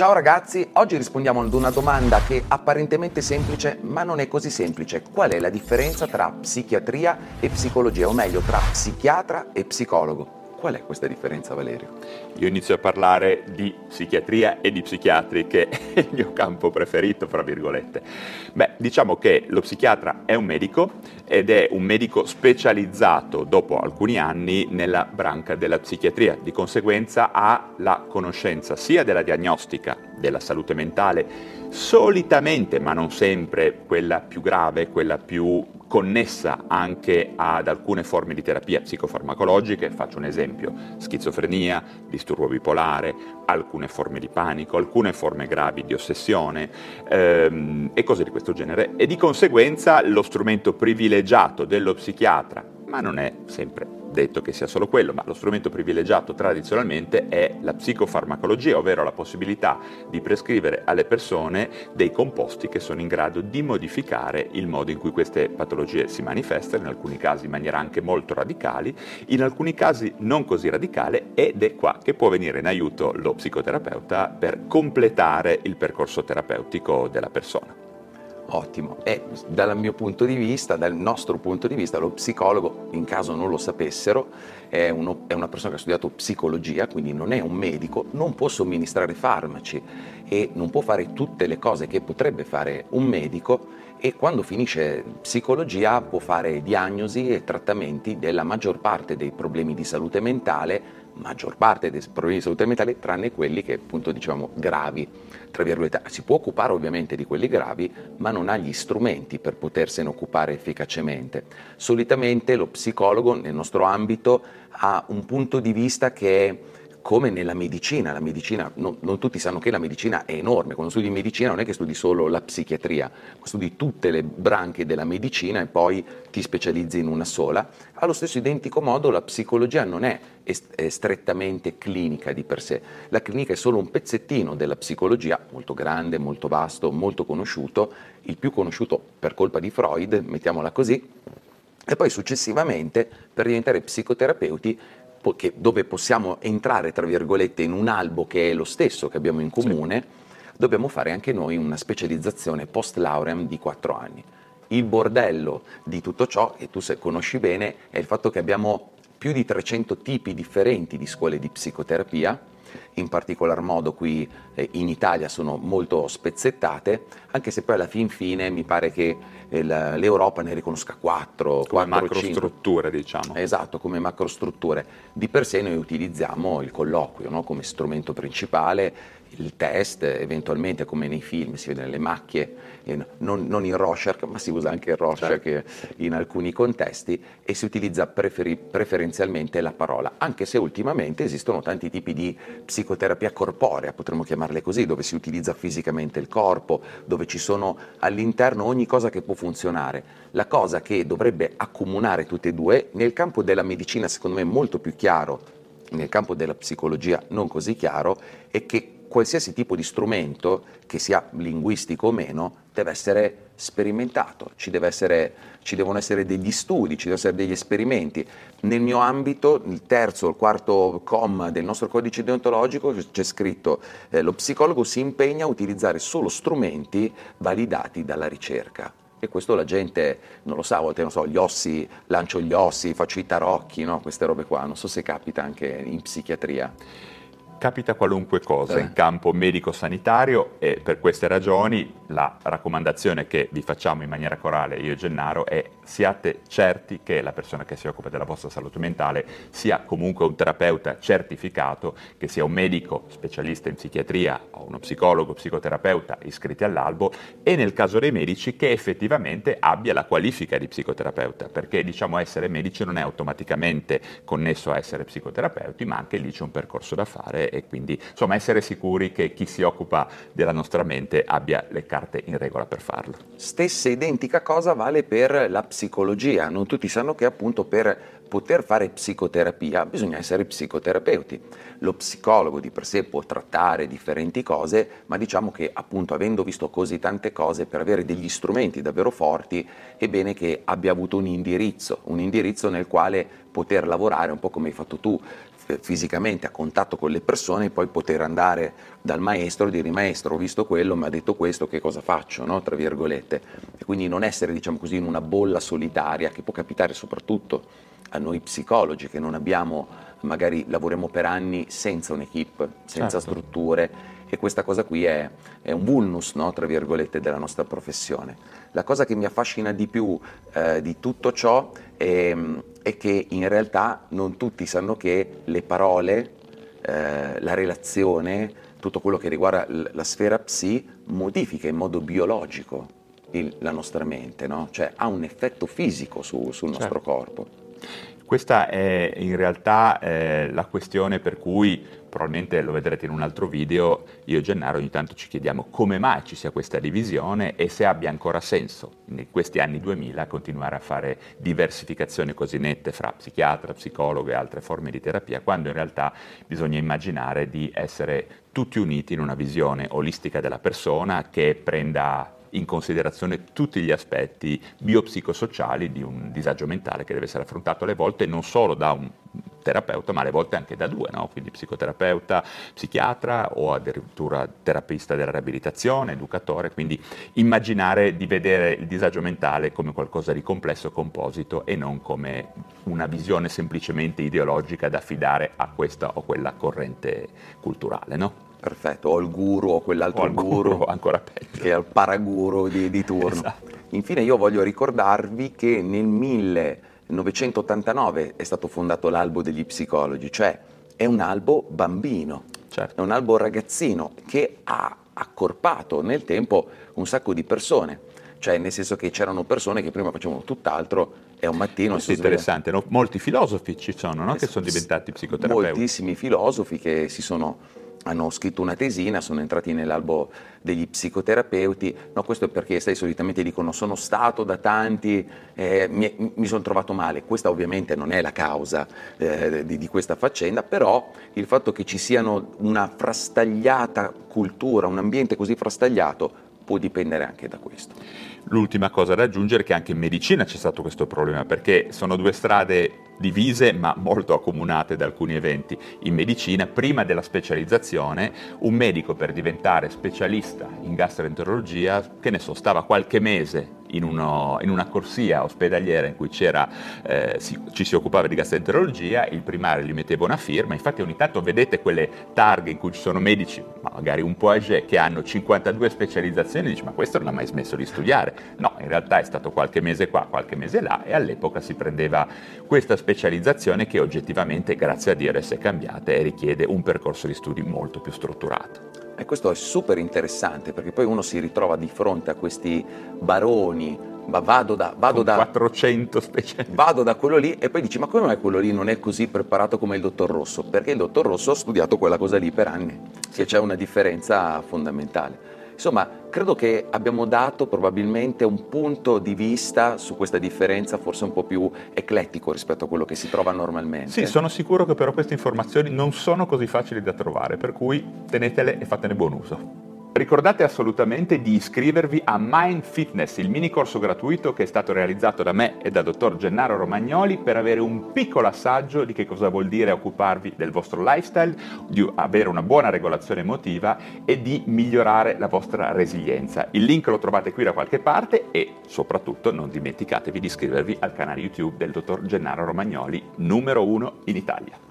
Ciao ragazzi, oggi rispondiamo ad una domanda che apparentemente semplice, ma non è così semplice. Qual è la differenza tra psichiatria e psicologia, o meglio tra psichiatra e psicologo? Qual è questa differenza, Valerio? Io inizio a parlare di psichiatria e di psichiatri, che è il mio campo preferito, fra virgolette. Beh, diciamo che lo psichiatra è un medico ed è un medico specializzato dopo alcuni anni nella branca della psichiatria. Di conseguenza ha la conoscenza sia della diagnostica della salute mentale, solitamente, ma non sempre, quella più grave, quella più connessa anche ad alcune forme di terapia psicofarmacologiche, faccio un esempio, schizofrenia, disturbo bipolare, alcune forme di panico, alcune forme gravi di ossessione ehm, e cose di questo genere. E di conseguenza lo strumento privilegiato dello psichiatra, ma non è sempre detto che sia solo quello, ma lo strumento privilegiato tradizionalmente è la psicofarmacologia, ovvero la possibilità di prescrivere alle persone dei composti che sono in grado di modificare il modo in cui queste patologie si manifestano, in alcuni casi in maniera anche molto radicali, in alcuni casi non così radicale ed è qua che può venire in aiuto lo psicoterapeuta per completare il percorso terapeutico della persona. Ottimo. E dal mio punto di vista, dal nostro punto di vista, lo psicologo, in caso non lo sapessero, è, uno, è, una persona che ha studiato psicologia, quindi non è un medico, non può somministrare farmaci e non può fare tutte le cose che potrebbe fare un medico e quando finisce psicologia può fare diagnosi e trattamenti della maggior parte dei problemi di salute mentale maggior parte dei problemi di salute mentale, tranne quelli che appunto diciamo gravi, tra virgolette. Si può occupare ovviamente di quelli gravi, ma non ha gli strumenti per potersene occupare efficacemente. Solitamente lo psicologo nel nostro ambito ha un punto di vista che è come nella medicina, la medicina non, non, tutti sanno che la medicina è enorme, quando studi medicina non è che studi solo la psichiatria, studi tutte le branche della medicina e poi ti specializzi in una sola. Allo stesso identico modo la psicologia non è, est- è strettamente clinica di per sé, la clinica è solo un pezzettino della psicologia, molto grande, molto vasto, molto conosciuto, il più conosciuto per colpa di Freud, mettiamola così, e poi successivamente per diventare psicoterapeuti che, dove possiamo entrare, tra virgolette, in un albo che è lo stesso che abbiamo in comune, sì. dobbiamo fare anche noi una specializzazione post lauream di quattro anni. Il bordello di tutto ciò, e tu se conosci bene, è il fatto che abbiamo più di 300 tipi differenti di scuole di psicoterapia, in particolar modo qui eh, in Italia sono molto spezzettate, anche se poi alla fin fine mi pare che eh, l'Europa ne riconosca quattro, come macrostrutture diciamo. Esatto, come macrostrutture. Di per sé noi utilizziamo il colloquio no? come strumento principale, il test, eventualmente come nei film si vede nelle macchie, non, non il Rorschach, ma si usa anche il Rorschach certo. in alcuni contesti e si utilizza preferi- preferenzialmente la parola, anche se ultimamente esistono tanti tipi di psicoterapia corporea, potremmo chiamarle così, dove si utilizza fisicamente il corpo, dove ci sono all'interno ogni cosa che può funzionare. La cosa che dovrebbe accomunare tutte e due, nel campo della medicina secondo me molto più chiaro, nel campo della psicologia non così chiaro, è che qualsiasi tipo di strumento, che sia linguistico o meno, deve essere sperimentato, ci, essere, ci, devono essere degli studi, ci devono essere degli esperimenti. Nel mio ambito, il terzo o il quarto comma del nostro codice deontologico c'è scritto eh, lo psicologo si impegna a utilizzare solo strumenti validati dalla ricerca. E questo la gente non lo sa, a volte non so, gli ossi, lancio gli ossi, faccio i tarocchi, no? queste robe qua, non so se capita anche in psichiatria capita qualunque cosa in campo medico-sanitario e per queste ragioni la raccomandazione che vi facciamo in maniera corale io e Gennaro è siate certi che la persona che si occupa della vostra salute mentale sia comunque un terapeuta certificato, che sia un medico specialista in psichiatria o uno psicologo, psicoterapeuta iscritti all'albo e nel caso dei medici che effettivamente abbia la qualifica di psicoterapeuta, perché diciamo essere medici non è automaticamente connesso a essere psicoterapeuti, ma anche lì c'è un percorso da fare e quindi insomma essere sicuri che chi si occupa della nostra mente abbia le carte in regola per farlo. Stessa identica cosa vale per la psicologia, non tutti sanno che appunto per poter fare psicoterapia bisogna essere psicoterapeuti. Lo psicologo di per sé può trattare differenti cose, ma diciamo che appunto avendo visto così tante cose, per avere degli strumenti davvero forti, è bene che abbia avuto un indirizzo, un indirizzo nel quale poter lavorare, un po' come hai fatto tu, fisicamente a contatto con le persone e poi poter andare dal maestro e dire maestro ho visto quello, mi ha detto questo, che cosa faccio, no? tra virgolette. E quindi non essere diciamo così in una bolla solitaria che può capitare soprattutto a noi psicologi che non abbiamo, magari lavoriamo per anni senza un'equipe, senza certo. strutture e questa cosa qui è, è un vulnus, no? tra virgolette, della nostra professione. La cosa che mi affascina di più eh, di tutto ciò è, è, che in realtà non tutti sanno che le parole, eh, la relazione, tutto quello che riguarda la sfera psi modifica in modo biologico il, la nostra mente, no? cioè ha un effetto fisico su, sul certo. nostro corpo. Questa è in realtà eh, la questione per cui, probabilmente lo vedrete in un altro video, io e Gennaro ogni tanto ci chiediamo come mai ci sia questa divisione e se abbia ancora senso in questi anni 2000 continuare a fare diversificazioni così nette fra psichiatra, psicologo e altre forme di terapia, quando in realtà bisogna immaginare di essere tutti uniti in una visione olistica della persona che prenda in considerazione tutti gli aspetti biopsicosociali di un disagio mentale che deve essere affrontato alle volte non solo da un terapeuta, ma alle volte anche da due, no? quindi psicoterapeuta, psichiatra o addirittura terapista della riabilitazione, educatore, quindi immaginare di vedere il disagio mentale come qualcosa di complesso composito e non come una visione semplicemente ideologica da affidare a questa o quella corrente culturale. No? Perfetto, o il guru o quell'altro o guru, guru, ancora peggio. che è il paraguru di, di turno. Esatto. Infine io voglio ricordarvi che nel 1989 è stato fondato l'albo degli psicologi, cioè è un albo bambino, certo. è un albo ragazzino che ha accorpato nel tempo un sacco di persone cioè nel senso che c'erano persone che prima facevano tutt'altro e un mattino... Questo è interessante, no? molti filosofi ci sono no? che sono diventati psicoterapeuti. Moltissimi filosofi che si sono hanno scritto una tesina, sono entrati nell'albo degli psicoterapeuti, no, questo è perché sai, solitamente dicono sono stato da tanti, eh, mi, mi sono trovato male, questa ovviamente non è la causa eh, di, di, questa faccenda, però il fatto che ci siano una frastagliata cultura, un ambiente così frastagliato, può dipendere anche da questo. L'ultima cosa da aggiungere è che anche in medicina c'è stato questo problema, perché sono due strade divise ma molto accomunate da alcuni eventi. In medicina, prima della specializzazione, un medico per diventare specialista in gastroenterologia, che ne so, stava qualche mese in, uno, in una corsia ospedaliera in cui eh, si, ci si occupava di gastroenterologia, il primario gli metteva una firma, infatti ogni tanto vedete quelle targhe in cui ci sono medici, magari un po' age, che hanno 52 specializzazioni dici ma questo non ha mai smesso di studiare. No, in realtà è stato qualche mese qua, qualche mese là e all'epoca si prendeva questa specializzazione che oggettivamente, grazie a Dio, si è cambiata e richiede un percorso di studi molto più strutturato. E questo è super interessante perché poi uno si ritrova di fronte a questi baroni, ma vado da, vado da 400 specialisti. Vado da quello lì e poi dici ma come mai quello lì non è così preparato come il dottor Rosso? Perché il dottor Rosso ha studiato quella cosa lì per anni, sì. c'è una differenza fondamentale. Insomma, credo che abbiamo dato probabilmente un punto di vista su questa differenza forse un po' più eclettico rispetto a quello che si trova normalmente. Sì, sono sicuro che però queste informazioni non sono così facili da trovare, per cui tenetele e fatene buon uso. Ricordate assolutamente di iscrivervi a Mind Fitness, il mini corso gratuito che è stato realizzato da me e da dottor Gennaro Romagnoli per avere un piccolo assaggio di che cosa vuol dire occuparvi del vostro lifestyle, di avere una buona regolazione emotiva e di migliorare la vostra resilienza. Il link lo trovate qui da qualche parte e soprattutto non dimenticatevi di iscrivervi al canale YouTube del dottor Gennaro Romagnoli, numero uno in Italia.